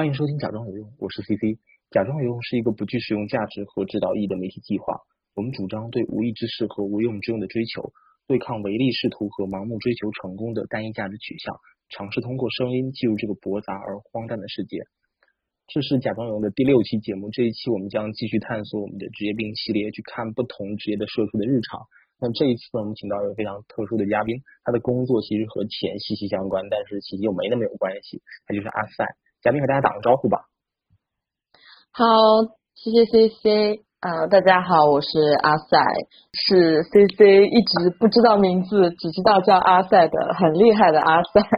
欢迎收听《假装有用》，我是 CC。假装有用是一个不具实用价值和指导意义的媒体计划。我们主张对无益之事和无用之用的追求，对抗唯利是图和盲目追求成功的单一价值取向，尝试通过声音记录这个驳杂而荒诞的世界。这是假装有用的第六期节目，这一期我们将继续探索我们的职业病系列，去看不同职业的社畜的日常。那这一次呢，我们请到一个非常特殊的嘉宾，他的工作其实和钱息息相关，但是其实又没那么有关系，他就是阿塞。嘉宾和大家打个招呼吧。好，谢谢 C C 啊、大家好，我是阿塞，是 C C 一直不知道名字，只知道叫阿塞的很厉害的阿赛。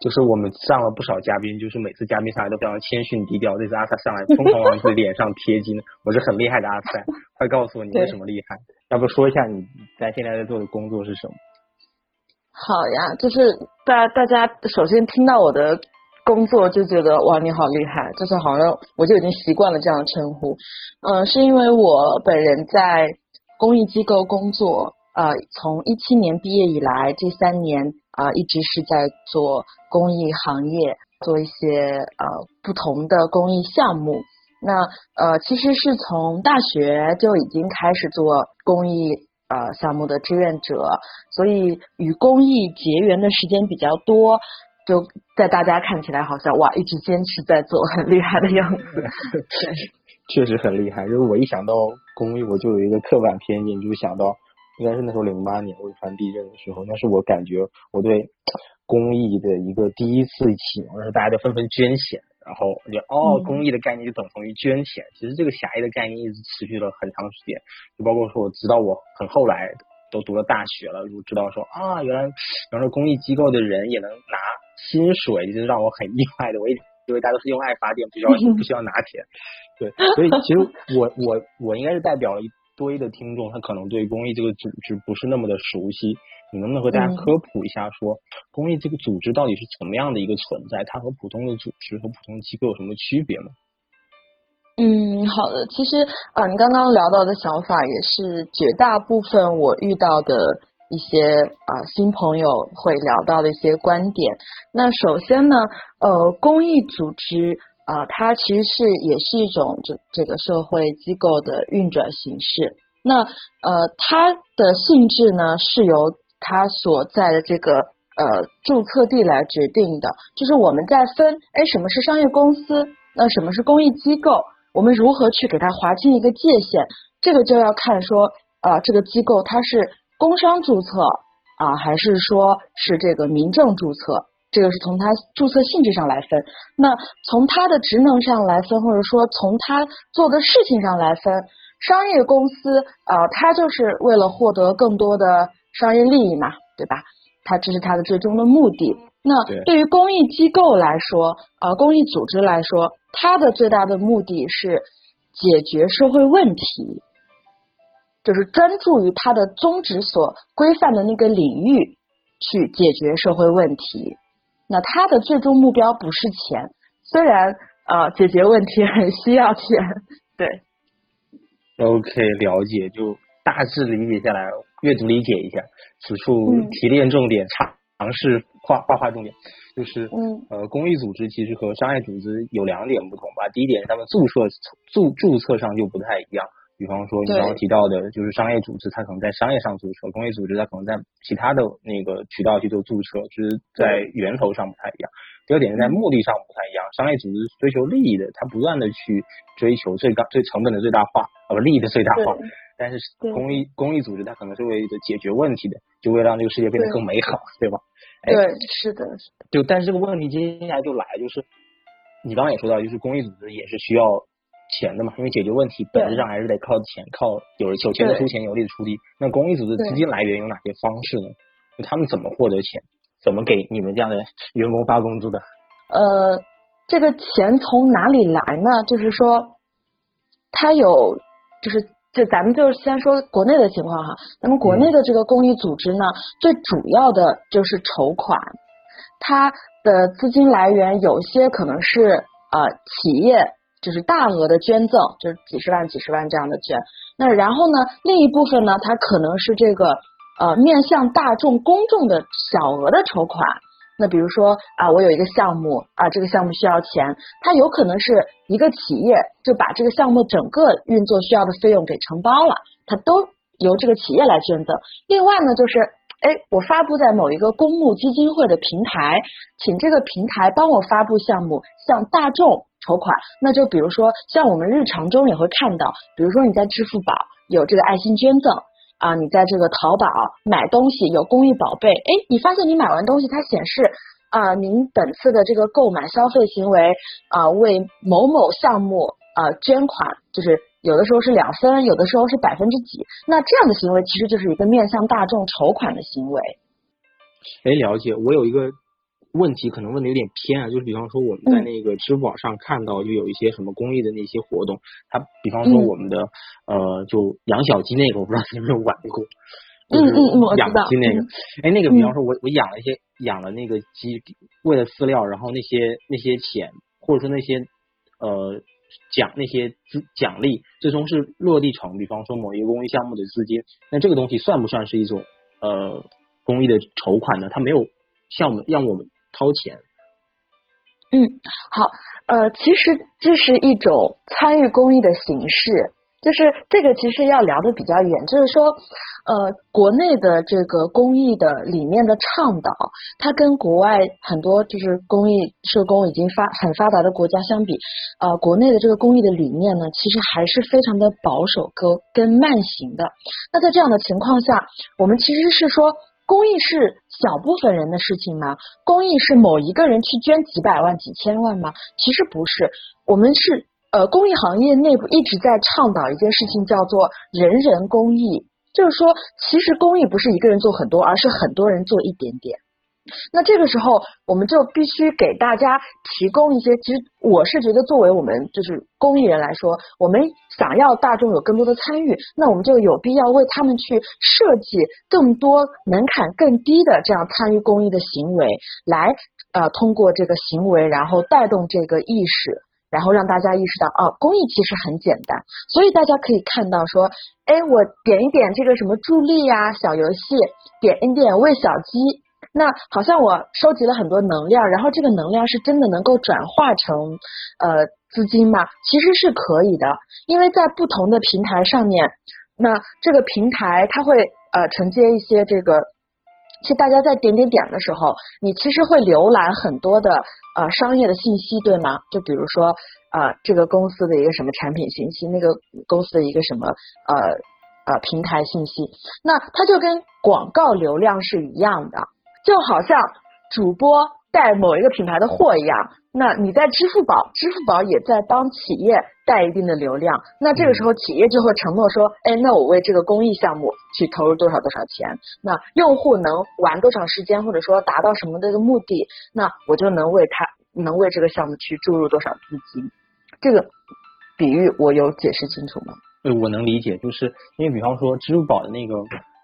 就是我们上了不少嘉宾，就是每次嘉宾上来都非常谦逊低调，这次阿塞上来疯狂往自己脸上贴金，我是很厉害的阿塞，快告诉我你为什么厉害？要不说一下你在现在在做的工作是什么？好呀，就是大大家首先听到我的工作就觉得哇你好厉害，就是好像我就已经习惯了这样的称呼。嗯、是因为我本人在公益机构工作，呃，从一七年毕业以来，这三年啊、一直是在做公益行业，做一些呃不同的公益项目。那呃，其实是从大学就已经开始做公益呃项目的志愿者，所以与公益结缘的时间比较多，就在大家看起来好像哇，一直坚持在做，很厉害的样子。确实很厉害，就是我一想到公益，我就有一个刻板偏见，就是想到应该是那时候零八年汶川地震的时候，那是我感觉我对公益的一个第一次启蒙，那时候大家都纷纷捐钱，然后我觉得哦，嗯公益的概念就等同于捐钱，其实这个狭义的概念一直持续了很长时间，就包括说我直到我很后来都读了大学了，就知道说啊，原来比方说公益机构的人也能拿薪水，这是让我很意外的，我一直以为大家都是用爱发电，不需要不需要拿钱。对，所以其实我我我应该是代表了一堆的听众，他可能对公益这个组织不是那么的熟悉。你能不能和大家嗯科普一下说，公益这个组织到底是怎么样的一个存在？它和普通的组织和普通机构有什么区别吗？嗯，好的。其实啊、呃你刚刚聊到的想法也是绝大部分我遇到的一些啊、新朋友会聊到的一些观点。那首先呢，呃，公益组织啊、它其实是也是一种这这个社会机构的运转形式。那呃，它的性质呢是由它所在的这个呃注册地来决定的。就是我们在分，哎，什么是商业公司，那什么是公益机构，我们如何去给它划清一个界限？这个就要看说，啊、这个机构它是工商注册啊、还是说是这个民政注册？这个是从它注册性质上来分。那从它的职能上来分，或者说从它做的事情上来分，商业公司啊、它就是为了获得更多的商业利益嘛，对吧？它这是它的最终的目的。那对对于公益机构来说，呃，公益组织来说，它的最大的目的是解决社会问题，就是专注于它的宗旨所规范的那个领域去解决社会问题。那他的最终目标不是钱，虽然呃解决问题很需要钱，对，OK，了解，就大致理解下来，阅读理解一下。此处嗯提炼重点，尝尝试画画画重点，就是嗯呃，公益组织其实和商业组织有两点不同吧。第一点是他们注册注注册上就不太一样。比方说你刚刚提到的，就是商业组织，它可能在商业上注册；公益组织它可能在其他的那个渠道去做注册，就是在源头上不太一样。第二点是在目的上不太一样，商业组织追求利益的，它不断的去追求最高最成本的最大化，啊，不利益的最大化。但是公益公益组织它可能是为了解决问题的，就为了让这个世界变得更美好，对吧？哎对，是的，是的就但是这个问题接下来就来，就是你刚刚也说到，就是公益组织也是需要钱的嘛，因为解决问题本质上还是得靠钱，靠有人有钱的出钱，有力的出力。那公益组织资金来源有哪些方式呢？就他们怎么获得钱？怎么给你们这样的员工发工资的？呃，这个钱从哪里来呢？就是说，它有，就是就咱们就是先说国内的情况哈，咱们国内的这个公益组织呢，最主要的就是筹款，它的资金来源有些可能是呃企业就是大额的捐赠，就是几十万、几十万这样的捐。那然后呢，另一部分呢，它可能是这个呃面向大众公众的小额的筹款。那比如说啊，我有一个项目啊，这个项目需要钱，它有可能是一个企业就把这个项目整个运作需要的费用给承包了，它都由这个企业来捐赠。另外呢，就是哎，我发布在某一个公募基金会的平台，请这个平台帮我发布项目，向大众筹款。那就比如说，像我们日常中也会看到，比如说你在支付宝有这个爱心捐赠。啊，你在这个淘宝买东西有公益宝贝，哎，你发现你买完东西，它显示啊，您本次的这个购买消费行为啊，为某某项目啊捐款，就是有的时候是两分，有的时候是百分之几，那这样的行为其实就是一个面向大众筹款的行为。哎，了解，我有一个。问题可能问的有点偏啊，就是比方说我们在那个支付宝上看到就有一些什么公益的那些活动，它比方说我们的呃就养小鸡那个，我不知道你有没有玩过，嗯嗯嗯，养鸡那个，哎那个比方说我我养了一些养了那个鸡，喂了饲料，然后那些那些钱或者说那些呃奖那些资奖励最终是落地成，比方说某一个公益项目的资金，那这个东西算不算是一种呃公益的筹款呢？它没有像我们让我们。掏钱，嗯，好，呃，其实这是一种参与公益的形式，就是这个其实要聊的比较远，就是说，呃，国内的这个公益的理念的倡导，它跟国外很多就是公益社工已经发很发达的国家相比，呃，国内的这个公益的理念呢，其实还是非常的保守跟跟慢行的。那在这样的情况下，我们其实是说。公益是小部分人的事情吗？公益是某一个人去捐几百万、几千万吗？其实不是，我们是呃，公益行业内部一直在倡导一件事情，叫做人人公益。就是说，其实公益不是一个人做很多，而是很多人做一点点。那这个时候，我们就必须给大家提供一些。其实，我是觉得，作为我们就是公益人来说，我们想要大众有更多的参与，那我们就有必要为他们去设计更多门槛更低的这样参与公益的行为，来呃通过这个行为，然后带动这个意识，然后让大家意识到，哦，公益其实很简单。所以大家可以看到说，哎，我点一点这个什么助力呀，小游戏，点一点喂小鸡。那好像我收集了很多能量，然后这个能量是真的能够转化成呃资金吗？其实是可以的，因为在不同的平台上面，那这个平台它会呃承接一些这个，其实大家在点点点的时候，你其实会浏览很多的呃商业的信息，对吗？就比如说呃这个公司的一个什么产品信息，那个公司的一个什么呃呃平台信息，那它就跟广告流量是一样的。就好像主播带某一个品牌的货一样，那你在支付宝，支付宝也在帮企业带一定的流量，那这个时候企业就会承诺说，哎，那我为这个公益项目去投入多少多少钱，那用户能玩多长时间，或者说达到什么的一个目的，那我就能为他能为这个项目去注入多少资金。这个比喻我有解释清楚吗？对，我能理解，就是因为比方说支付宝的那个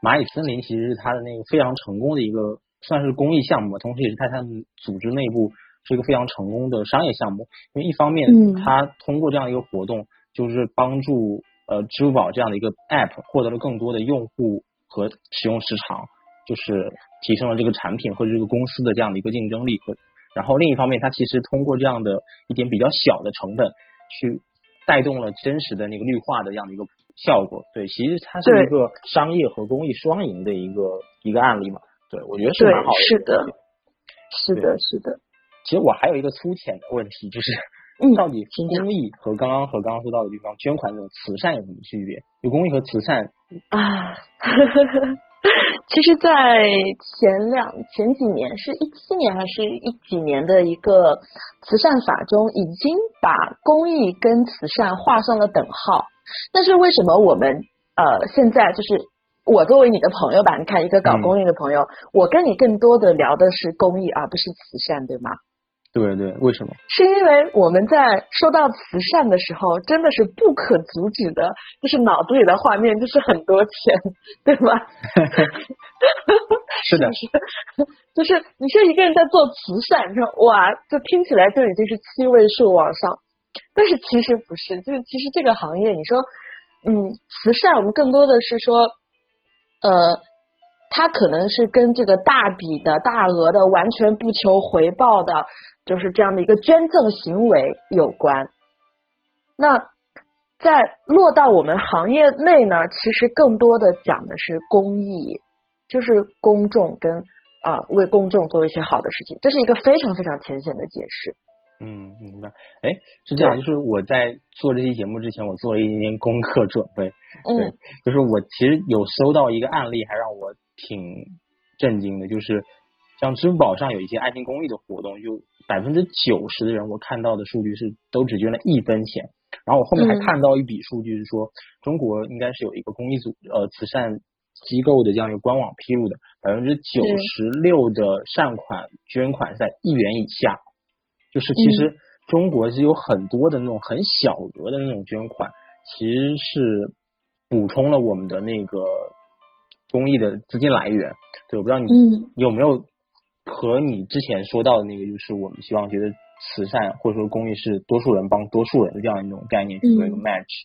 蚂蚁森林，其实是它的那个非常成功的一个。算是公益项目，同时也是泰坦组织内部是一个非常成功的商业项目。因为一方面，它通过这样一个活动，就是帮助呃支付宝这样的一个 app 获得了更多的用户和使用时长，就是提升了这个产品或者这个公司的这样的一个竞争力。和然后另一方面，它其实通过这样的一点比较小的成本，去带动了真实的那个绿化的这样的一个效果。对，其实它是一个商业和公益双赢的一个一个案例嘛。对，我觉得是蛮好的。是的，是的，是的。其实我还有一个粗浅的问题，就是 到底公益和刚刚和刚刚说到的地方捐款这种慈善有什么区别？有公益和慈善啊？其实，在前两前几年，是一七年还是一几年的一个慈善法中，已经把公益跟慈善画上了等号。但是为什么我们呃现在就是？我作为你的朋友吧，你看一个搞公益的朋友，我跟你更多的聊的是公益，而不是慈善，对吗？对对，为什么？是因为我们在说到慈善的时候，真的是不可阻止的，就是脑子里的画面就是很多钱，对吗？是的，就是你说一个人在做慈善，你说哇，就听起来就已经是七位数往上，但是其实不是，就是其实这个行业，你说嗯，慈善我们更多的是说。呃，它可能是跟这个大笔的大额的完全不求回报的，就是这样的一个捐赠行为有关。那在落到我们行业内呢，其实更多的讲的是公益，就是公众跟啊、为公众做一些好的事情，这是一个非常非常浅显的解释。嗯，明白。哎，是这样，就是我在做这期节目之前，我做了一点点功课准备。对嗯，就是我其实有收到一个案例，还让我挺震惊的，就是像支付宝上有一些爱心公益的活动，就百分之九十的人，我看到的数据是都只捐了一分钱。然后我后面还嗯看到一笔数据是说，中国应该是有一个公益组呃慈善机构的这样一个官网披露的，百分之九十六的善款捐款在一元以下，就是其实中国是有很多的那种很小额的那种捐款，其实是补充了我们的那个公益的资金来源。对，我不知道你嗯有没有和你之前说到的那个，就是我们希望觉得慈善或者说公益是多数人帮多数人的这样一种概念去做一个嗯 match。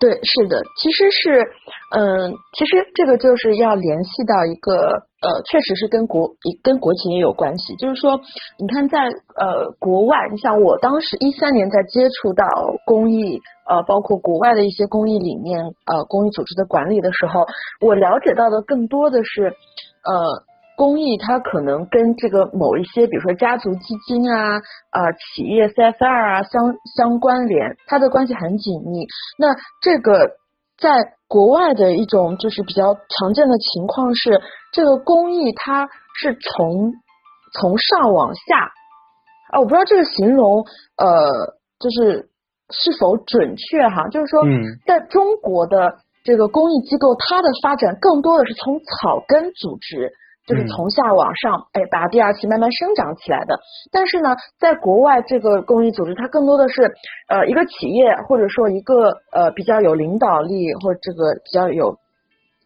对，是的，其实是，嗯，其实这个就是要联系到一个，呃，确实是跟国跟国情也有关系。就是说，你看在呃国外，你像我当时一三年在接触到公益，呃，包括国外的一些公益理念，呃，公益组织的管理的时候，我了解到的更多的是，呃。公益它可能跟这个某一些，比如说家族基金啊、呃企业 CSR 啊相相关联，它的关系很紧密。那这个在国外的一种就是比较常见的情况是，这个公益它是从从上往下啊，我不知道这个形容呃就是是否准确哈，就是说嗯在中国的这个公益机构，它的发展更多的是从草根组织。就是嗯从下往上，哎，把第二期，慢慢生长起来的。但是呢，在国外，这个公益组织它更多的是，呃，一个企业或者说一个呃比较有领导力或者这个比较有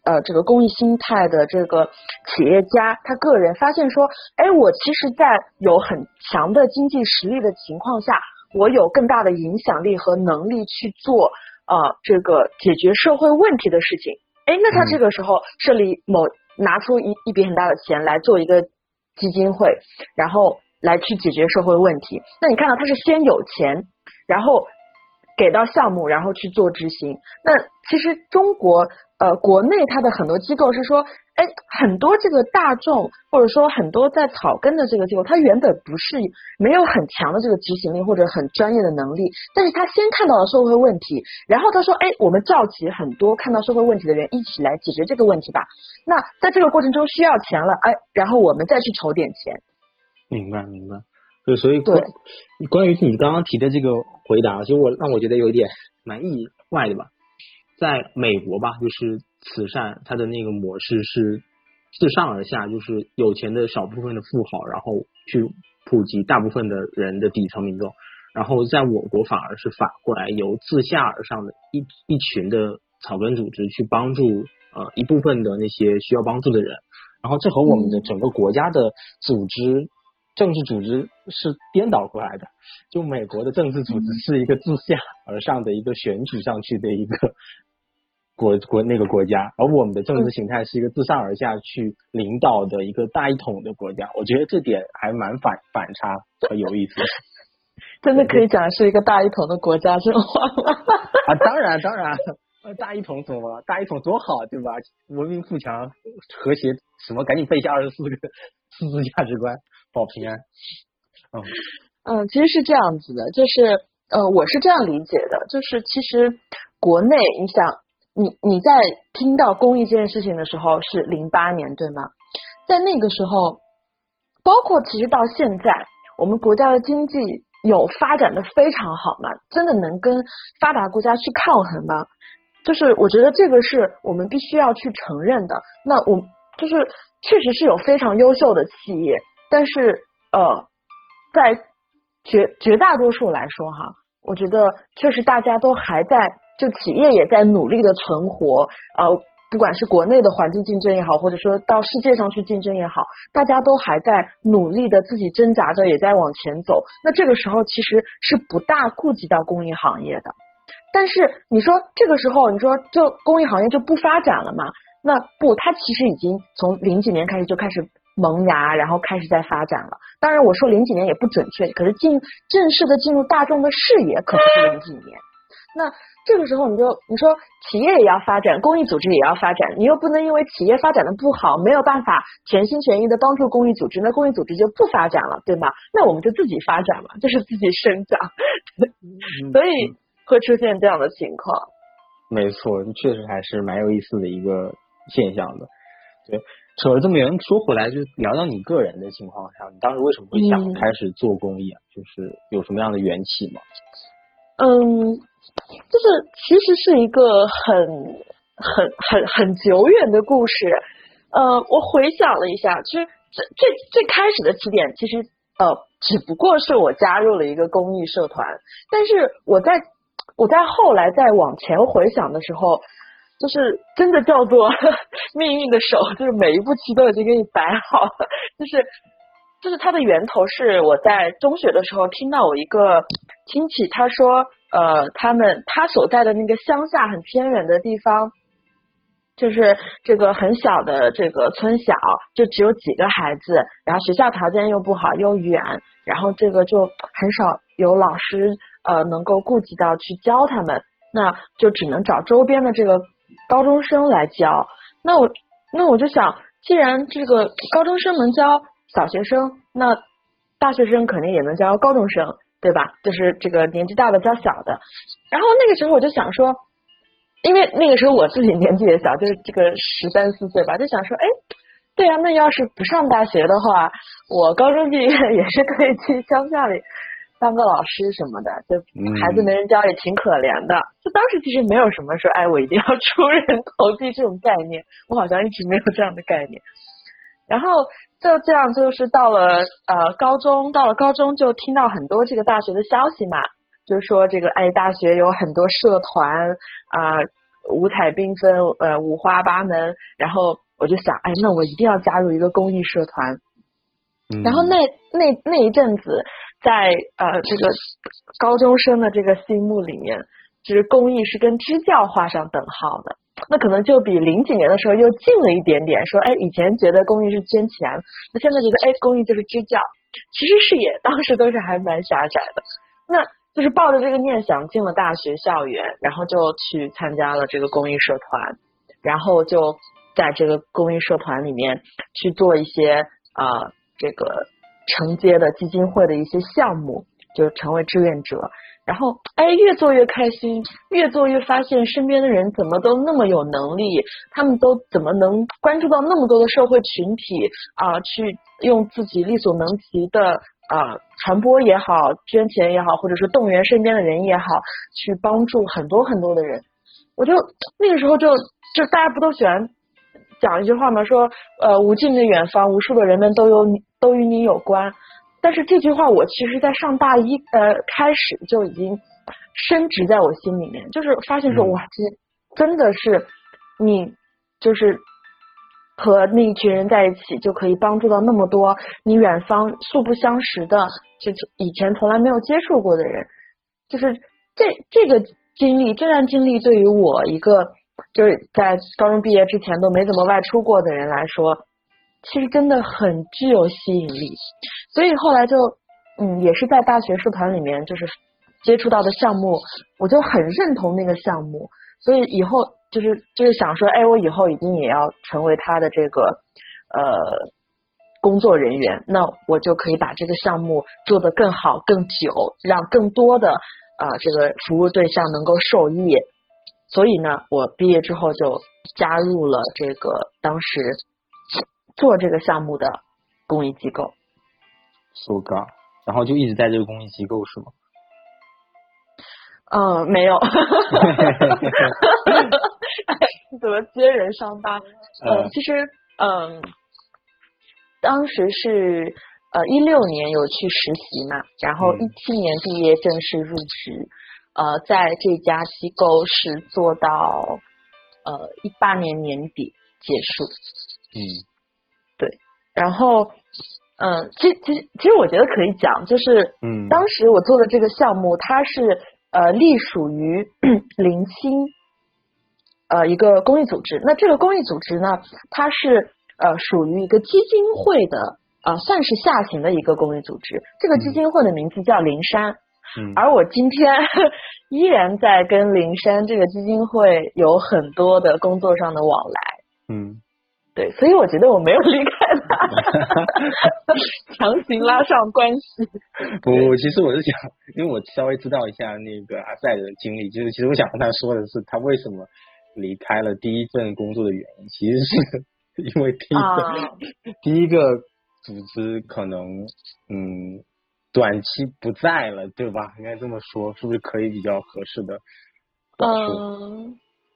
呃这个公益心态的这个企业家，他个人发现说，哎，我其实，在有很强的经济实力的情况下，我有更大的影响力和能力去做呃这个解决社会问题的事情。哎，那他嗯这个时候设立某拿出一一笔很大的钱来做一个基金会，然后来去解决社会问题。那你看到他是先有钱，然后给到项目，然后去做执行。那其实中国呃国内它的很多机构是说，哎，很多这个大众或者说很多在草根的这个机构，它原本不是没有很强的这个执行力或者很专业的能力，但是他先看到了社会问题，然后他说，哎，我们召集很多看到社会问题的人一起来解决这个问题吧。那在这个过程中需要钱了，哎，然后我们再去筹点钱。明白明白。对，所以关关于你刚刚提的这个回答，其实我让我觉得有一点蛮意外的吧。在美国吧，就是慈善它的那个模式是自上而下，就是有钱的少部分的富豪，然后去普及大部分的人的底层民众。然后在我国反而是反过来，由自下而上的一一群的草根组织去帮助呃一部分的那些需要帮助的人。然后这和我们的整个国家的组织、政治组织是颠倒过来的。就美国的政治组织是一个自下而上的一个选举上去的一个 国国那个国家，而我们的政治形态是一个自上而下去领导的一个大一统的国家。我觉得这点还蛮反反差和有意思的 真的可以讲是一个大一统的国家这种话吗？啊！当然当然，呃大一统怎么了？大一统多好，对吧？文明富强、和谐什么？赶紧背下二十四个四字价值观，保平安。嗯嗯，其实是这样子的，就是呃，我是这样理解的，就是其实国内，你想，你你在听到公益这件事情的时候是零八年对吗？在那个时候，包括其实到现在，我们国家的经济有发展的非常好吗？真的能跟发达国家去抗衡吗？就是我觉得这个是我们必须要去承认的。那我就是确实是有非常优秀的企业，但是呃，在绝绝大多数来说哈，我觉得确实大家都还在，就企业也在努力的存活，呃，不管是国内的环境竞争也好，或者说到世界上去竞争也好，大家都还在努力的自己挣扎着，也在往前走。那这个时候其实是不大顾及到公益行业的。但是你说这个时候，你说就公益行业就不发展了吗？那不，它其实已经从零几年开始就开始萌芽，然后开始在发展了。当然，我说零几年也不准确，可是进正式的进入大众的视野，可不是零几年。那这个时候，你就你说企业也要发展，公益组织也要发展，你又不能因为企业发展的不好，没有办法全心全意的帮助公益组织，那公益组织就不发展了，对吗？那我们就自己发展嘛，就是自己生长，所以会出现这样的情况。没错，确实还是蛮有意思的一个现象的。对，扯了这么远，说回来就聊到你个人的情况下，你当时为什么会想嗯开始做公益啊？就是有什么样的缘起吗？嗯，就是其实是一个很很很很久远的故事。呃，我回想了一下，其实最最最开始的起点，其实呃只不过是我加入了一个公益社团，但是我在我在后来再往前回想的时候。就是真的叫做 命运的手，就是每一步棋都已经给你摆好了。就是就是它的源头是我在中学的时候听到我一个亲戚他说，呃，他们他所在的那个乡下很偏远的地方，就是这个很小的这个村小，就只有几个孩子，然后学校条件又不好又远，然后这个就很少有老师呃能够顾及到去教他们，那就只能找周边的这个高中生来教。那我那我就想，既然这个高中生能教小学生，那大学生肯定也能教高中生，对吧？就是这个年纪大的教小的。然后那个时候我就想说，因为那个时候我自己年纪也小，就是这个十三四岁吧，就想说，哎，对啊，那要是不上大学的话，我高中毕业 也是可以去乡下里当个老师什么的，就嗯孩子没人教也挺可怜的。就当时其实没有什么说，哎，我一定要 出人头地这种概念，我好像一直没有这样的概念。然后就这样，就是到了呃高中，到了高中就听到很多这个大学的消息嘛，就是说这个哎大学有很多社团啊、五彩缤纷，呃五花八门。然后我就想，哎，那我一定要加入一个公益社团。嗯然后那那那一阵子，在呃这个高中生的这个心目里面，其实公益是跟支教画上等号的。那可能就比零几年的时候又近了一点点。说，哎，以前觉得公益是捐钱，那现在觉得，哎，公益就是支教。其实视野当时都是还蛮狭窄的。那就是抱着这个念想进了大学校园，然后就去参加了这个公益社团，然后就在这个公益社团里面去做一些啊、呃这个承接的基金会的一些项目，就成为志愿者。然后，哎，越做越开心，越做越发现身边的人怎么都那么有能力，他们都怎么能关注到那么多的社会群体啊、去用自己力所能及的啊、传播也好，捐钱也好，或者是动员身边的人也好，去帮助很多很多的人。我就那个时候就就大家不都喜欢讲一句话嘛？说呃，无尽的远方，无数的人们都有你，都与你有关。但是这句话我其实，在上大一呃开始就已经深植在我心里面，就是发现说，嗯哇，这真的是你就是和那一群人在一起，就可以帮助到那么多你远方素不相识的，就以前从来没有接触过的人，就是这这个经历，这段经历对于我一个就是在高中毕业之前都没怎么外出过的人来说，其实真的很具有吸引力。所以后来就嗯，也是在大学社团里面就是接触到的项目，我就很认同那个项目，所以以后就是就是想说，哎，我以后一定也要成为他的这个呃工作人员，那我就可以把这个项目做得更好、更久，让更多的啊、这个服务对象能够受益。所以呢，我毕业之后就加入了这个当时做这个项目的公益机构。so god，然后就一直在这个公益机构是吗？嗯，没有，怎么揭人伤疤？呃，嗯其实，嗯，当时是呃一六年有去实习嘛，然后嗯一七年毕业正式入职，呃，在这家机构是做到呃一八年年底结束，嗯。对然后，嗯，其其实其实我觉得可以讲，就是嗯，当时我做的这个项目，它是呃隶属于 零星呃一个公益组织。那这个公益组织呢，它是呃属于一个基金会的，呃算是下行的一个公益组织。这个基金会的名字叫灵山，嗯而我今天 依然在跟灵山这个基金会有很多的工作上的往来。嗯对，所以我觉得我没有离开他，强行拉上关系。不，其实我是想，因为我稍微知道一下那个阿赛的经历，就是其实我想跟他说的是，他为什么离开了第一份工作的原因，其实是 因为第一个、啊第一个组织可能嗯短期不在了，对吧？应该这么说，是不是可以比较合适的？嗯，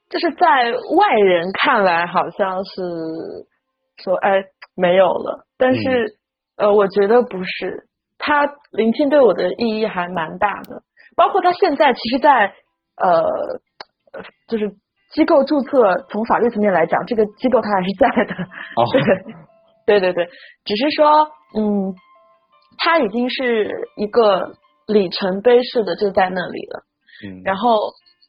就是在外人看来好像是说，哎，没有了，但是、呃，我觉得不是，他聆听对我的意义还蛮大的，包括他现在其实在，呃，呃就是机构注册，从法律层面来讲，这个机构它还是在的，哦，对对对，只是说，嗯，它已经是一个里程碑式的就在那里了。嗯，然后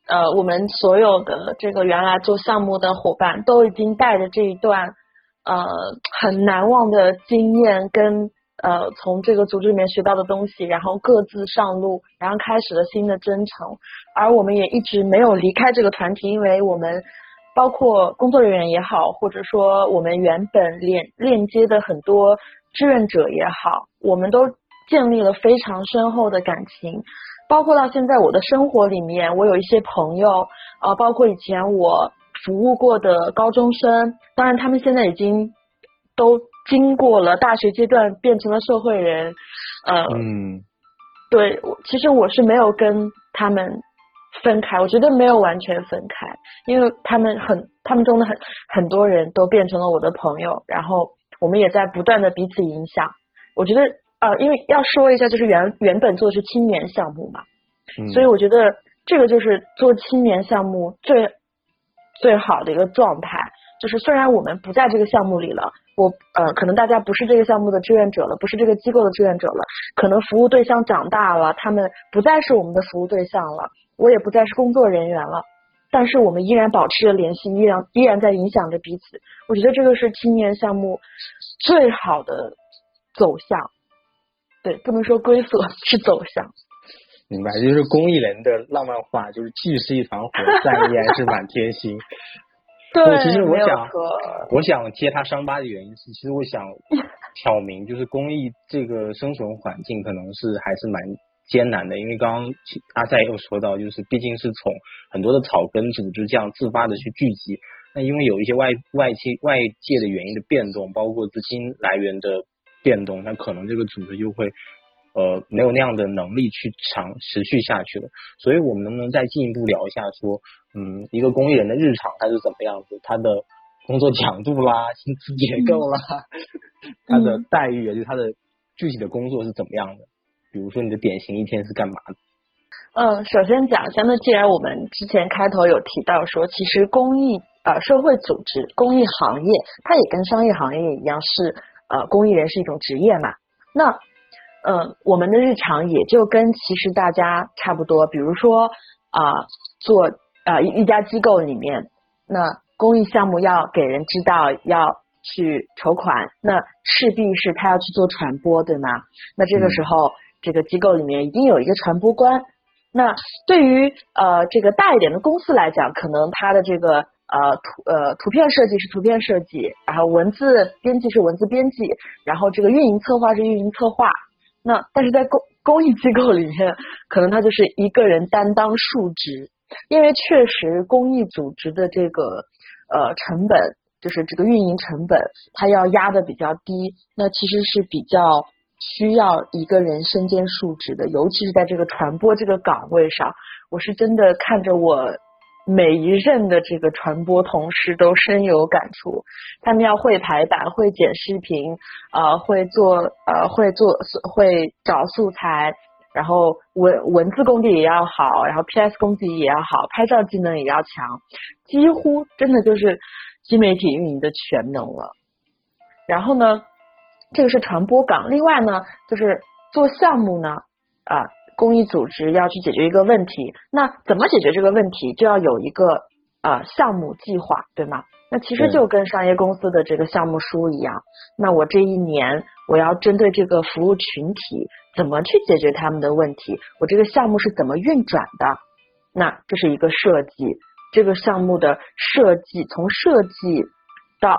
呃，我们所有的这个原来做项目的伙伴都已经带着这一段呃很难忘的经验跟呃从这个组织里面学到的东西，然后各自上路，然后开始了新的征程。而我们也一直没有离开这个团体，因为我们包括工作人员也好，或者说我们原本链链接的很多志愿者也好，我们都建立了非常深厚的感情。包括到现在我的生活里面，我有一些朋友，啊、包括以前我服务过的高中生，当然他们现在已经都经过了大学阶段，变成了社会人，呃，嗯对，我其实我是没有跟他们分开，我觉得没有完全分开，因为他们很，他们中的很很多人都变成了我的朋友，然后我们也在不断的彼此影响。我觉得呃，因为要说一下，就是原原本做的是青年项目嘛，嗯，所以我觉得这个就是做青年项目最最好的一个状态，就是虽然我们不在这个项目里了，我呃可能大家不是这个项目的志愿者了，不是这个机构的志愿者了，可能服务对象长大了，他们不再是我们的服务对象了，我也不再是工作人员了。但是我们依然保持着联系，依然依然在影响着彼此。我觉得这个是青年项目最好的走向。对，不能说归宿，是走向。明白，就是公益人的浪漫化，就是既是一团火，但依然是满天星。对，其实我想我想揭他伤疤的原因是，其实我想挑明，就是公益这个生存环境可能是还是蛮艰难的，因为刚刚阿赛也有说到，就是毕竟是从很多的草根组织这样自发的去聚集，那因为有一些外外界外界的原因的变动，包括资金来源的变动，那可能这个组织就会。呃，没有那样的能力去长持续下去了，所以我们能不能再进一步聊一下，说，嗯，一个公益人的日常他是怎么样子，他的工作强度啦、薪资结构啦，他的待遇啊，就他的具体的工作是怎么样的？比如说你的典型一天是干嘛的？嗯，首先讲一下，那既然我们之前开头有提到说，其实公益呃社会组织、公益行业，它也跟商业行业一样是呃公益人是一种职业嘛。那呃我们的日常也就跟其实大家差不多，比如说啊、做啊、一一家机构里面，那公益项目要给人知道要去筹款，那势必是他要去做传播，对吗？那这个时候，这个机构里面一定有一个传播官。那对于呃这个大一点的公司来讲，可能它的这个呃图呃图片设计是图片设计，然后文字编辑是文字编辑，然后这个运营策划是运营策划。那但是在公公益机构里面，可能他就是一个人担当数职，因为确实公益组织的这个呃成本，就是这个运营成本，它要压的比较低，那其实是比较需要一个人身兼数职的，尤其是在这个传播这个岗位上，我是真的看着我每一任的这个传播同事都深有感触，他们要会排版、会剪视频，呃，会做呃会做会找素材，然后文文字功底也要好，然后 PS 功底也要好，拍照技能也要强，几乎真的就是新媒体运营的全能了。然后呢，这个是传播岗，另外呢，就是做项目呢，啊、公益组织要去解决一个问题，那怎么解决这个问题，就要有一个啊、项目计划，对吗？那其实就跟商业公司的这个项目书一样。那我这一年我要针对这个服务群体，怎么去解决他们的问题？我这个项目是怎么运转的？那这是一个设计，这个项目的设计从设计到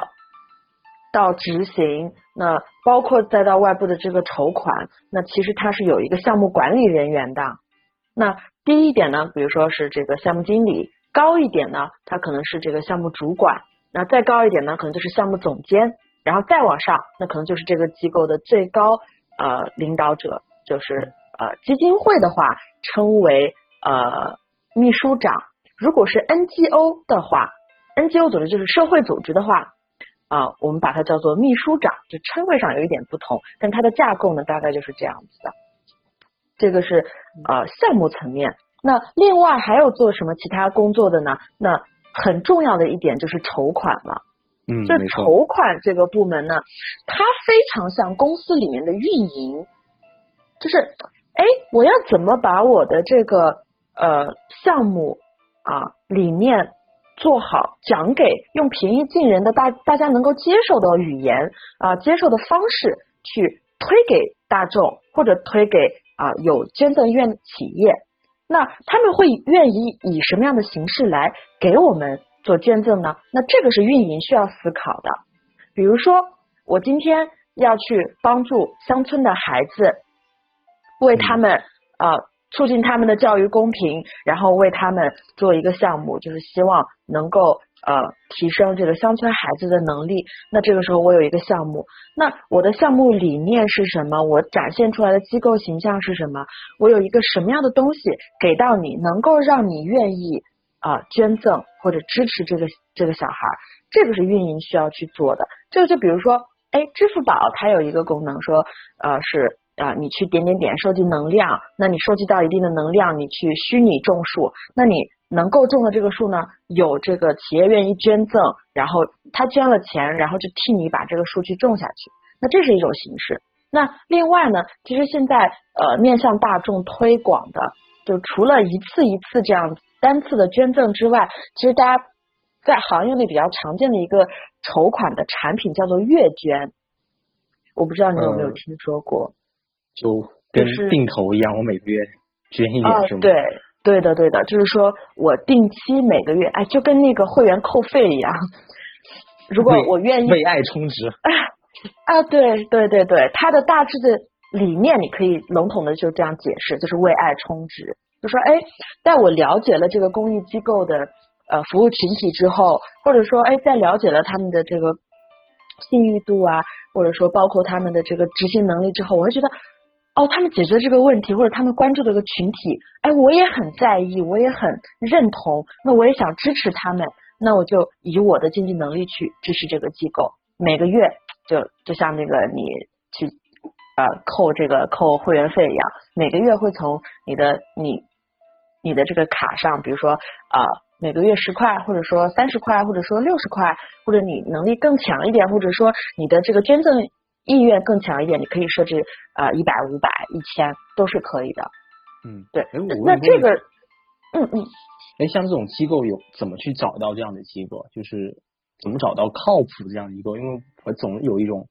到执行，那包括再到外部的这个筹款，那其实它是有一个项目管理人员的。那低一点呢，比如说是这个项目经理；高一点呢，他可能是这个项目主管；那再高一点呢，可能就是项目总监；然后再往上，那可能就是这个机构的最高呃领导者，就是呃基金会的话称为呃秘书长。如果是 NGO 的话，NGO 组织就是社会组织的话，啊、我们把它叫做秘书长，就称谓上有一点不同，但它的架构呢，大概就是这样子的。这个是呃项目层面。那另外还有做什么其他工作的呢？那很重要的一点就是筹款了。嗯，这，筹款这个部门呢，它非常像公司里面的运营，就是哎，我要怎么把我的这个呃项目啊理念做好，讲给用平易近人的大大家能够接受的语言啊、接受的方式去推给大众，或者推给啊、有捐赠意愿的企业。那他们会愿意以什么样的形式来给我们做捐赠呢？那这个是运营需要思考的。比如说，我今天要去帮助乡村的孩子，为他们呃促进他们的教育公平，然后为他们做一个项目，就是希望能够呃提升这个乡村孩子的能力。那这个时候我有一个项目，那我的项目理念是什么？我展现出来的机构形象是什么？我有一个什么样的东西给到你，能够让你愿意啊、捐赠或者支持这个这个小孩儿？这个是运营需要去做的。这个就比如说，哎，支付宝它有一个功能说，呃，是啊、呃你去点点点收集能量，那你收集到一定的能量，你去虚拟种树，那你能够种的这个树呢，有这个企业愿意捐赠，然后他捐了钱，然后就替你把这个树去种下去，那这是一种形式。那另外呢，其实现在呃面向大众推广的，就除了一次一次这样单次的捐赠之外，其实大家在行业内比较常见的一个筹款的产品叫做月捐，我不知道你有没有嗯听说过？就跟定投一样，我每个月捐一啊点是吗？，对。对的，对的，就是说我定期每个月，哎，就跟那个会员扣费一样。如果我愿意为爱充值，啊，对对对对，它的大致的理念你可以笼统的就这样解释，就是为爱充值。就说，哎，在我了解了这个公益机构的呃服务群体之后，或者说，哎，在了解了他们的这个信誉度啊，或者说包括他们的这个执行能力之后，我会觉得，哦，他们解决这个问题，或者他们关注这个群体，哎，我也很在意，我也很认同，那我也想支持他们，那我就以我的经济能力去支持这个机构，每个月就就像那个你去呃扣这个扣会员费一样，每个月会从你的你你的这个卡上，比如说啊、呃每个月十块，或者说三十块，或者说六十块，或者你能力更强一点，或者说你的这个捐赠意愿更强一点，你可以设置啊一百、五百、一千都是可以的。嗯，对那这个，嗯嗯。哎，像这种机构有怎么去找到这样的机构？就是怎么找到靠谱这样的机构？因为我总有一种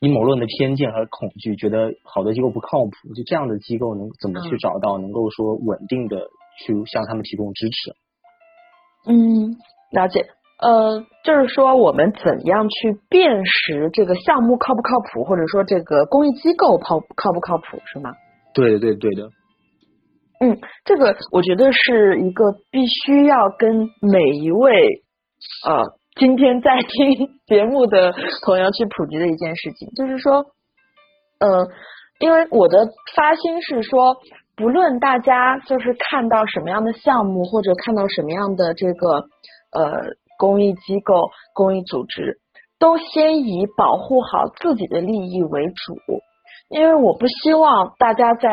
阴谋论的偏见和恐惧，觉得好多机构不靠谱。就这样的机构能怎么去嗯找到，能够说稳定的去向他们提供支持？嗯，了解。呃，就是说我们怎样去辨识这个项目靠不靠谱，或者说这个公益机构靠靠不靠谱，是吗？对的，对对的，嗯，这个我觉得是一个必须要跟每一位呃今天在听 节目的朋友去普及的一件事情，就是说，呃，因为我的发心是说，不论大家就是看到什么样的项目，或者看到什么样的这个呃公益机构、公益组织，都先以保护好自己的利益为主。因为我不希望大家在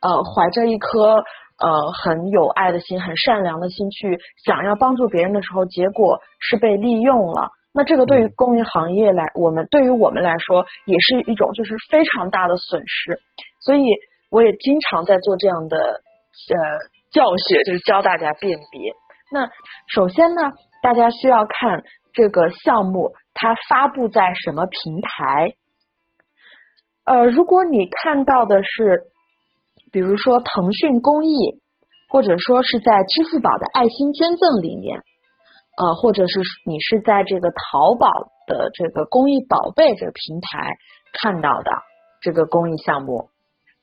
呃怀着一颗呃很有爱的心、很善良的心去想要帮助别人的时候，结果是被利用了。那这个对于嗯公益行业来，我们对于我们来说也是一种就是非常大的损失。所以我也经常在做这样的呃教学，就是教大家辨别。那首先呢，大家需要看这个项目它发布在什么平台。呃，如果你看到的是，比如说腾讯公益，或者说是在支付宝的爱心捐赠里面，呃，或者是你是在这个淘宝的这个公益宝贝这个平台看到的这个公益项目，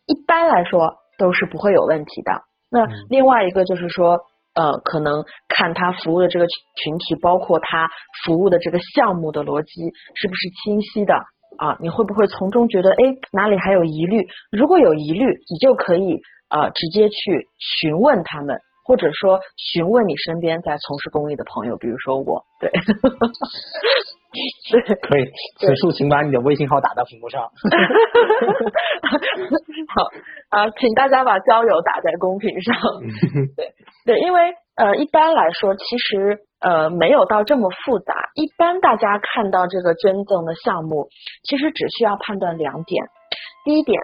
一般来说都是不会有问题的。那另外一个就是说，呃，可能看他服务的这个群体，包括他服务的这个项目的逻辑是不是清晰的啊？你会不会从中觉得，哎，哪里还有疑虑？如果有疑虑，你就可以呃直接去询问他们，或者说询问你身边在从事公益的朋友，比如说我，对，对，可以，此处请把你的微信号打到屏幕上。好啊，请大家把交友打在公屏上。对对，因为呃，一般来说，其实呃没有到这么复杂。一般大家看到这个捐赠的项目，其实只需要判断两点。第一点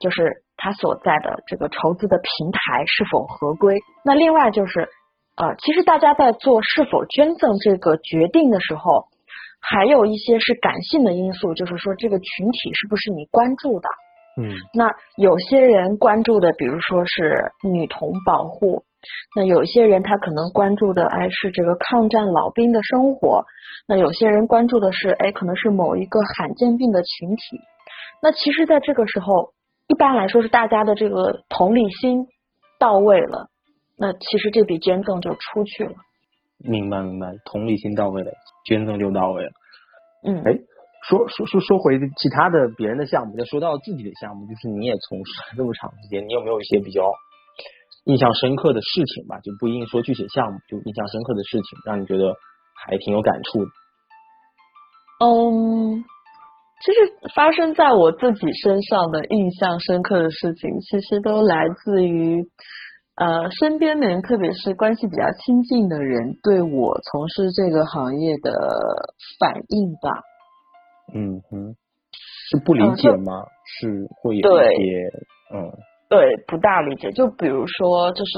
就是它所在的这个筹资的平台是否合规。那另外就是呃，其实大家在做是否捐赠这个决定的时候，还有一些是感性的因素，就是说这个群体是不是你关注的。嗯那有些人关注的，比如说是女童保护，那有些人他可能关注的，哎，是这个抗战老兵的生活，那有些人关注的是，哎，可能是某一个罕见病的群体。那其实，在这个时候，一般来说是大家的这个同理心到位了，那其实这笔捐赠就出去了。明白明白，同理心到位了，捐赠就到位了。嗯，哎，说说说说回其他的别人的项目，再说到自己的项目，就是你也从事了这么长时间，你有没有一些比较印象深刻的事情吧？就不一定说具体项目，就印象深刻的事情，让你觉得还挺有感触的。嗯，其实发生在我自己身上的印象深刻的事情，其实都来自于呃身边的人，特别是关系比较亲近的人对我从事这个行业的反应吧。嗯哼，是不理解吗？是会有对一些嗯对，不大理解。就比如说，就是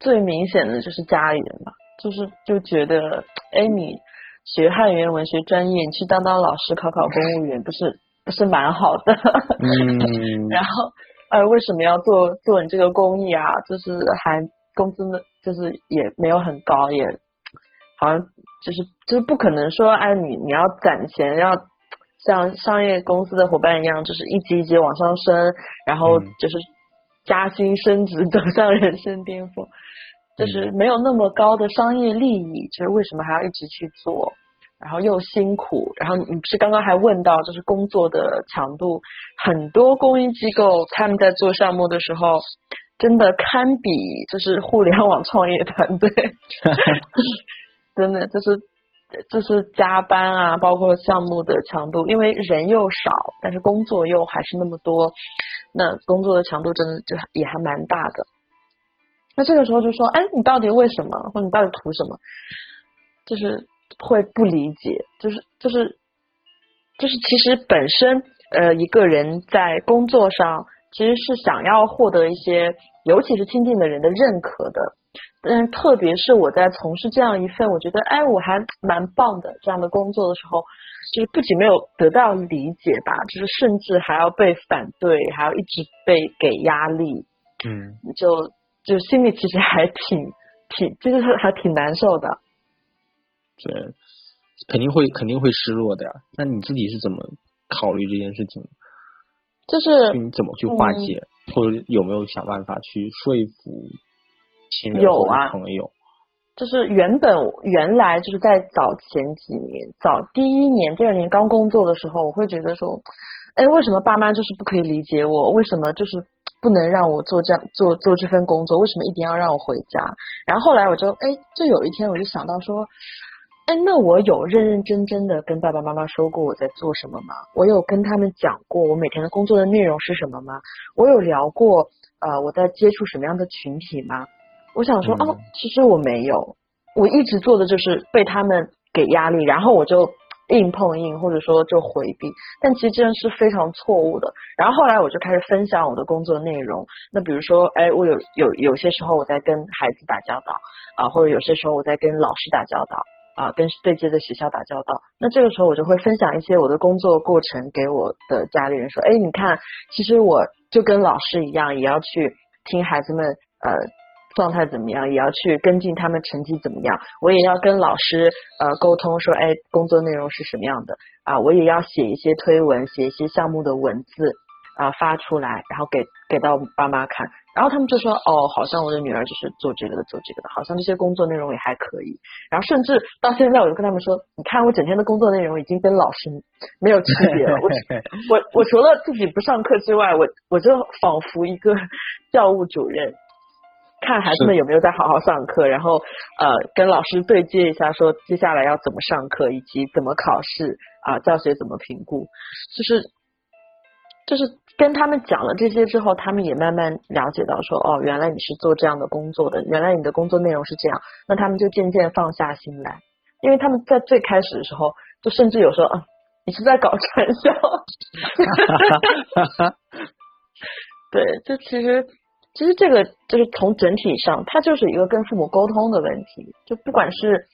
最明显的就是家里人嘛，就是就觉得，哎，你学汉语言文学专业，你去当当老师，考考公务员，不是不是蛮好的？嗯 然后，呃，为什么要做做你这个公益啊？就是还工资呢，就是也没有很高，也好像就是就是不可能说，哎，你你要攒钱，要像商业公司的伙伴一样，就是一级一级往上升，然后嗯就是加薪升职，走向人生巅峰，就是没有那么高的商业利益，就是为什么还要一直去做？然后又辛苦，然后你不是刚刚还问到，就是工作的强度，很多公益机构他们在做项目的时候，真的堪比就是互联网创业团队，真的就是就是加班啊，包括项目的强度，因为人又少，但是工作又还是那么多，那工作的强度真的就也还蛮大的。那这个时候就说，哎，你到底为什么，或者你到底图什么？就是会不理解，就是就是就是其实本身呃一个人在工作上其实是想要获得一些，尤其是亲近的人的认可的。但是特别是我在从事这样一份我觉得哎我还蛮棒的这样的工作的时候，就是不仅没有得到理解吧，就是甚至还要被反对，还要一直被给压力，嗯就就心里其实还挺挺就是还挺难受的。这肯定会肯定会失落的呀。那你自己是怎么考虑这件事情？就是你怎么去化嗯解，或者有没有想办法去说服亲人有啊朋友？就是原本原来就是在早前几年，早第一年、第二年刚工作的时候，我会觉得说，哎，为什么爸妈就是不可以理解我？为什么就是不能让我做这样做做这份工作？为什么一定要让我回家？然后后来我就哎，就有一天我就想到说，哎，那我有认认真真的跟爸爸妈妈说过我在做什么吗？我有跟他们讲过我每天的工作的内容是什么吗？我有聊过呃我在接触什么样的群体吗？我想说，嗯哦，其实我没有，我一直做的就是被他们给压力，然后我就硬碰硬，或者说就回避，但其实这样是非常错误的。然后后来我就开始分享我的工作内容。那比如说，哎，我有有有些时候我在跟孩子打交道啊，或者有些时候我在跟老师打交道啊，跟对接的学校打交道。那这个时候我就会分享一些我的工作过程给我的家里人说，哎，你看，其实我就跟老师一样，也要去听孩子们呃。状态怎么样，也要去跟进他们成绩怎么样。我也要跟老师呃沟通说，哎，工作内容是什么样的啊？我也要写一些推文，写一些项目的文字啊发出来，然后给给到爸妈看。然后他们就说，哦，好像我的女儿就是做这个的，做这个的，好像这些工作内容也还可以。然后甚至到现在，我就跟他们说，你看我整天的工作内容已经跟老师没有区别了。我 我我除了自己不上课之外，我我就仿佛一个教务主任。看孩子们有没有在好好上课，然后呃跟老师对接一下，说接下来要怎么上课，以及怎么考试啊，教学怎么评估，就是就是跟他们讲了这些之后，他们也慢慢了解到说，哦，原来你是做这样的工作的，原来你的工作内容是这样，那他们就渐渐放下心来，因为他们在最开始的时候，就甚至有时候啊，你是在搞传销，对，就其实。其实这个就是从整体上，它就是一个跟父母沟通的问题。就不管是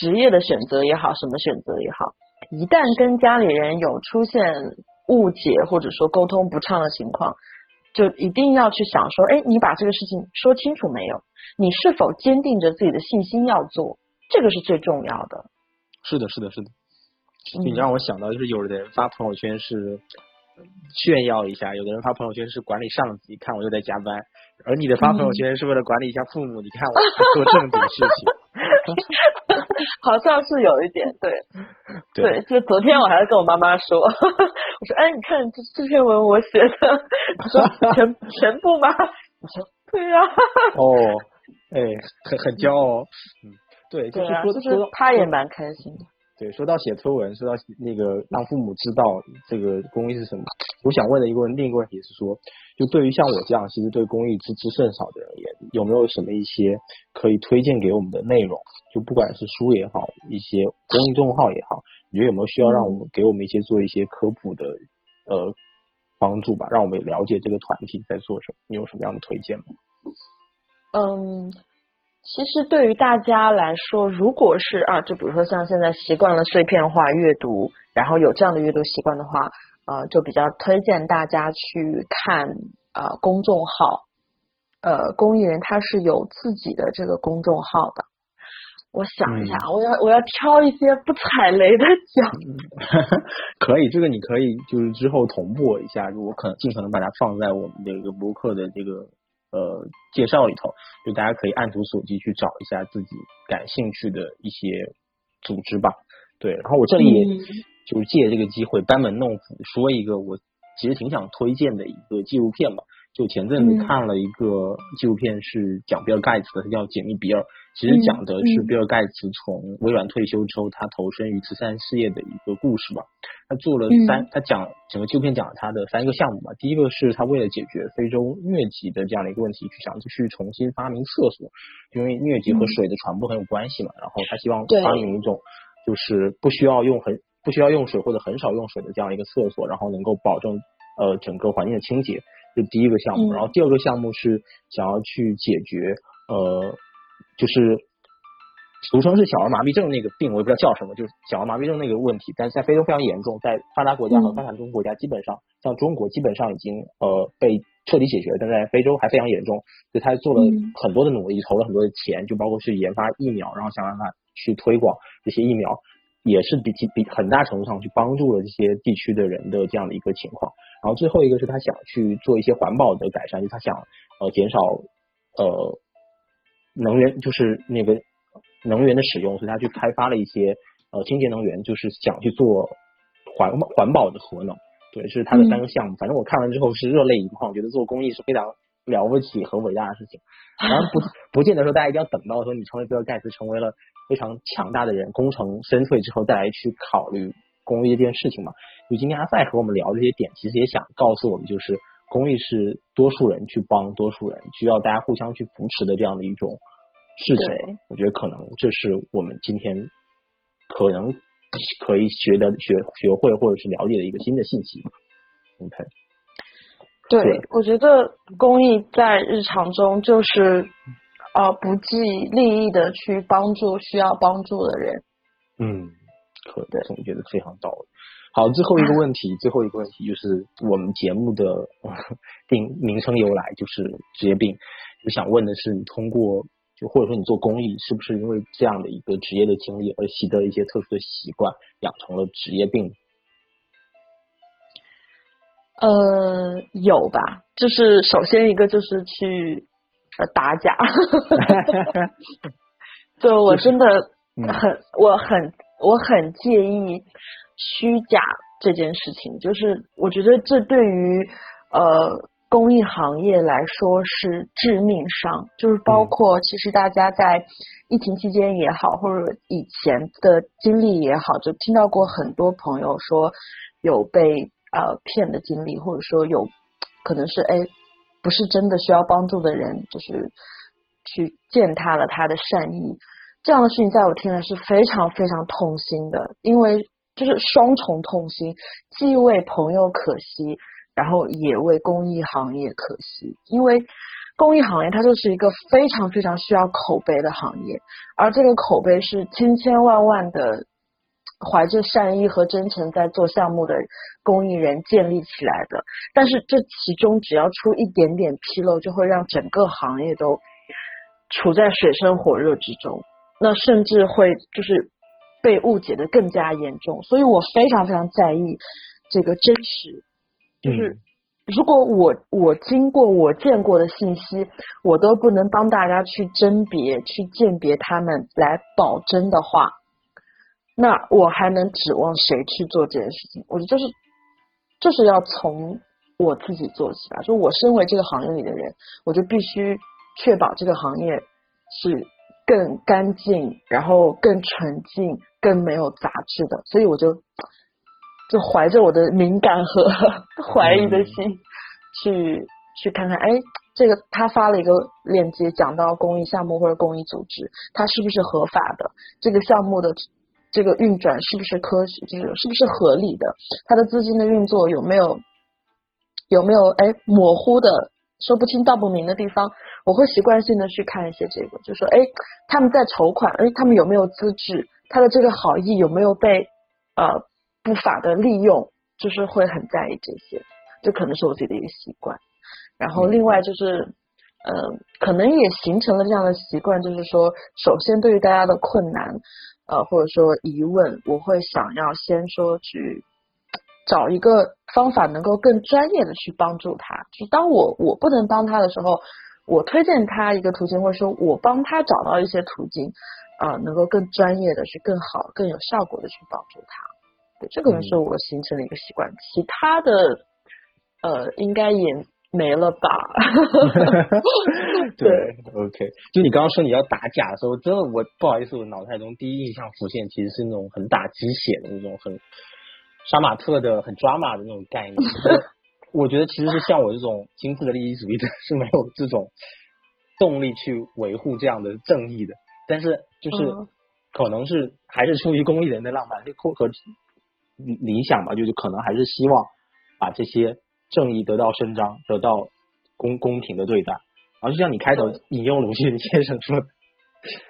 职业的选择也好，什么选择也好，一旦跟家里人有出现误解或者说沟通不畅的情况，就一定要去想说，哎，你把这个事情说清楚没有？你是否坚定着自己的信心要做？这个是最重要的。是的，是的，是的。你让我想到，就是有的人发朋友圈是炫耀一下，有的人发朋友圈是管理上级，看我又在加班。而你的发朋友圈是为了管理一下父母，你看我做正经事情，好像是有一点对，对，就昨天我还在跟我妈妈说，我说哎，你看这这篇文我写的，她说全全部吗？我说对啊，哦，哎，很很骄傲，嗯，对，就是说，就是他也蛮开心的。对，说到写推文，说到那个让父母知道这个公益是什么，我想问的一个问，另一个问题是说，就对于像我这样其实对公益知之甚少的人，也有没有什么一些可以推荐给我们的内容？就不管是书也好，一些公益众号也好，你觉得有没有需要让我们给我们一些做一些科普的呃帮助吧，让我们了解这个团体在做什么？你有什么样的推荐吗？嗯。其实对于大家来说，如果是啊，就比如说像现在习惯了碎片化阅读，然后有这样的阅读习惯的话，呃，就比较推荐大家去看呃公众号，呃，公益人他是有自己的这个公众号的。我想一下，我要我要挑一些不踩雷的讲。可以，这个你可以就是之后同步一下，我可能尽可能把它放在我们的一个博客的这个。呃，介绍里头，就大家可以按图索骥去找一下自己感兴趣的一些组织吧。对，然后我这里也就是借这个机会班门弄斧说一个我其实挺想推荐的一个纪录片吧。就前阵子看了一个纪录片，是讲比尔盖茨的，它叫《解密比尔》。其实讲的是比尔盖茨从微软退休之后，他投身于慈善事业的一个故事吧。他做了三，他讲整个纪录片讲了他的三个项目吧。第一个是他为了解决非洲疟疾的这样的一个问题，去想去重新发明厕所，因为疟疾和水的传播很有关系嘛。然后他希望发明一种就是不需要用很不需要用水或者很少用水的这样一个厕所，然后能够保证呃整个环境的清洁。这第一个项目。然后第二个项目是想要去解决呃。就是俗称是小儿麻痹症那个病，我也不知道叫什么，就是小儿麻痹症那个问题，但是在非洲非常严重，在发达国家和发展中国家基本上，像中国基本上已经呃被彻底解决了，但在非洲还非常严重，所以他做了很多的努力，投了很多的钱，就包括去研发疫苗，然后想办法去推广这些疫苗，也是比比很大程度上去帮助了这些地区的人的这样的一个情况。然后最后一个是他想去做一些环保的改善，就他想呃减少呃。能源就是那个能源的使用，所以他去开发了一些呃清洁能源，就是想去做环环保的核能。对，是他的三个项目。反正我看完之后是热泪盈眶，觉得做公益是非常了不起和伟大的事情。当然不不见得说大家一定要等到说你成为比尔盖茨成为了非常强大的人，功成身退之后再来去考虑公益这件事情嘛。就今天阿赛和我们聊这些点，其实也想告诉我们，就是。公益是多数人去帮多数人，需要大家互相去扶持的这样的一种事情。我觉得可能这是我们今天可能可以学的学学会或者是了解的一个新的信息。OK，对对，我觉得公益在日常中就是呃不计利益的去帮助需要帮助的人。嗯，可以对总结的非常到位。好，最后一个问题，最后一个问题就是我们节目的 呃定名称由来就是职业病，我想问的是，你通过就或者说你做公益，是不是因为这样的一个职业的经历而习得一些特殊的习惯，养成了职业病？呃，有吧，就是首先一个就是去呃打假，就我真的嗯很，我很我很介意虚假这件事情，就是我觉得这对于呃公益行业来说是致命伤，就是包嗯括其实大家在疫情期间也好，或者以前的经历也好，就听到过很多朋友说有被呃骗的经历，或者说有可能是哎不是真的需要帮助的人，就是去践踏了他的善意。这样的事情在我听来是非常非常痛心的，因为就是双重痛心，既为朋友可惜，然后也为公益行业可惜。因为公益行业它就是一个非常非常需要口碑的行业，而这个口碑是千千万万的怀着善意和真诚在做项目的公益人建立起来的。但是这其中只要出一点点纰漏，就会让整个行业都处在水深火热之中。那甚至会就是被误解的更加严重，所以我非常非常在意这个真实，就是嗯如果我我经过我见过的信息，我都不能帮大家去甄别、去鉴别他们来保真的话，那我还能指望谁去做这件事情？我觉得就是就是要从我自己做起吧。就我身为这个行业里的人，我就必须确保这个行业是更干净，然后更纯净、更没有杂质的。所以我就就怀着我的敏感和 怀疑的心去去看看，哎，这个他发了一个链接，讲到公益项目或者公益组织，它是不是合法的？这个项目的这个运转是不是科学？就是是不是合理的？它的资金的运作有没有有没有哎模糊的、说不清道不明的地方？我会习惯性的去看一些这个，就说哎他们在筹款，哎他们有没有资质？他的这个好意有没有被呃不法的利用？就是会很在意这些，这可能是我自己的一个习惯。然后另外就是，呃，可能也形成了这样的习惯，就是说，首先对于大家的困难，呃，或者说疑问，我会想要先说去找一个方法，能够更专业的去帮助他。就当我我不能帮他的时候，我推荐他一个途径，或者说我帮他找到一些途径，啊、能够更专业的去、更好、更有效果的去帮助他。对，这可能是我形成的一个习惯。其他的，呃，应该也没了吧？对，OK，就你刚刚说你要打假的时候，真的我不好意思，我脑袋中第一印象浮现其实是那种很打鸡血的那种很杀马特的、很抓马的那种概念。我觉得其实是像我这种精致的利益主义者是没有这种动力去维护这样的正义的，但是就是嗯可能是还是出于公益人的浪漫和和理理想吧，就是可能还是希望把这些正义得到伸张，得到公公平的对待。然后就像你开头引用鲁迅先生说的，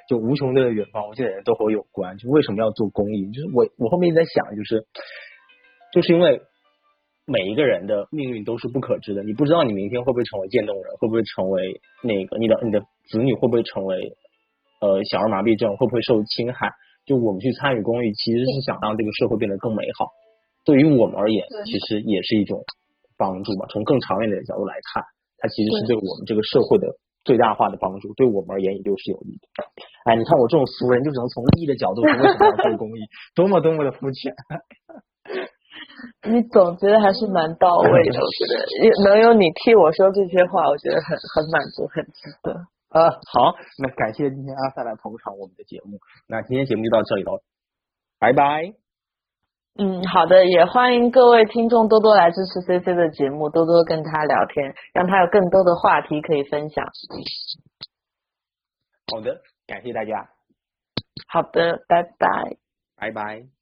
就无穷的远方，无限的人都和我有关。就为什么要做公益？就是我我后面一直在想，就是就是因为每一个人的命运都是不可知的，你不知道你明天会不会成为渐冻人，会不会成为那个你的你的子女会不会成为呃小儿麻痹症，会不会受侵害？就我们去参与公益，其实是想让这个社会变得更美好。对于我们而言，其实也是一种帮助嘛。从更长远的角度来看，它其实是对对我们这个社会的最大化的帮助，对我们而言也就是有益的。哎，你看我这种俗人，就只能从利益的角度说为什么要做公益，多么多么的肤浅。你总结的还是蛮到位的，我觉得能有你替我说这些话，我觉得很很满足，很值得。呃，好，那感谢今天阿塞来捧场我们的节目，那今天节目就到这里了，拜拜。嗯，好的，也欢迎各位听众多多来支持 C C 的节目，多多跟他聊天，让他有更多的话题可以分享。好的，感谢大家，好的，拜拜。拜拜。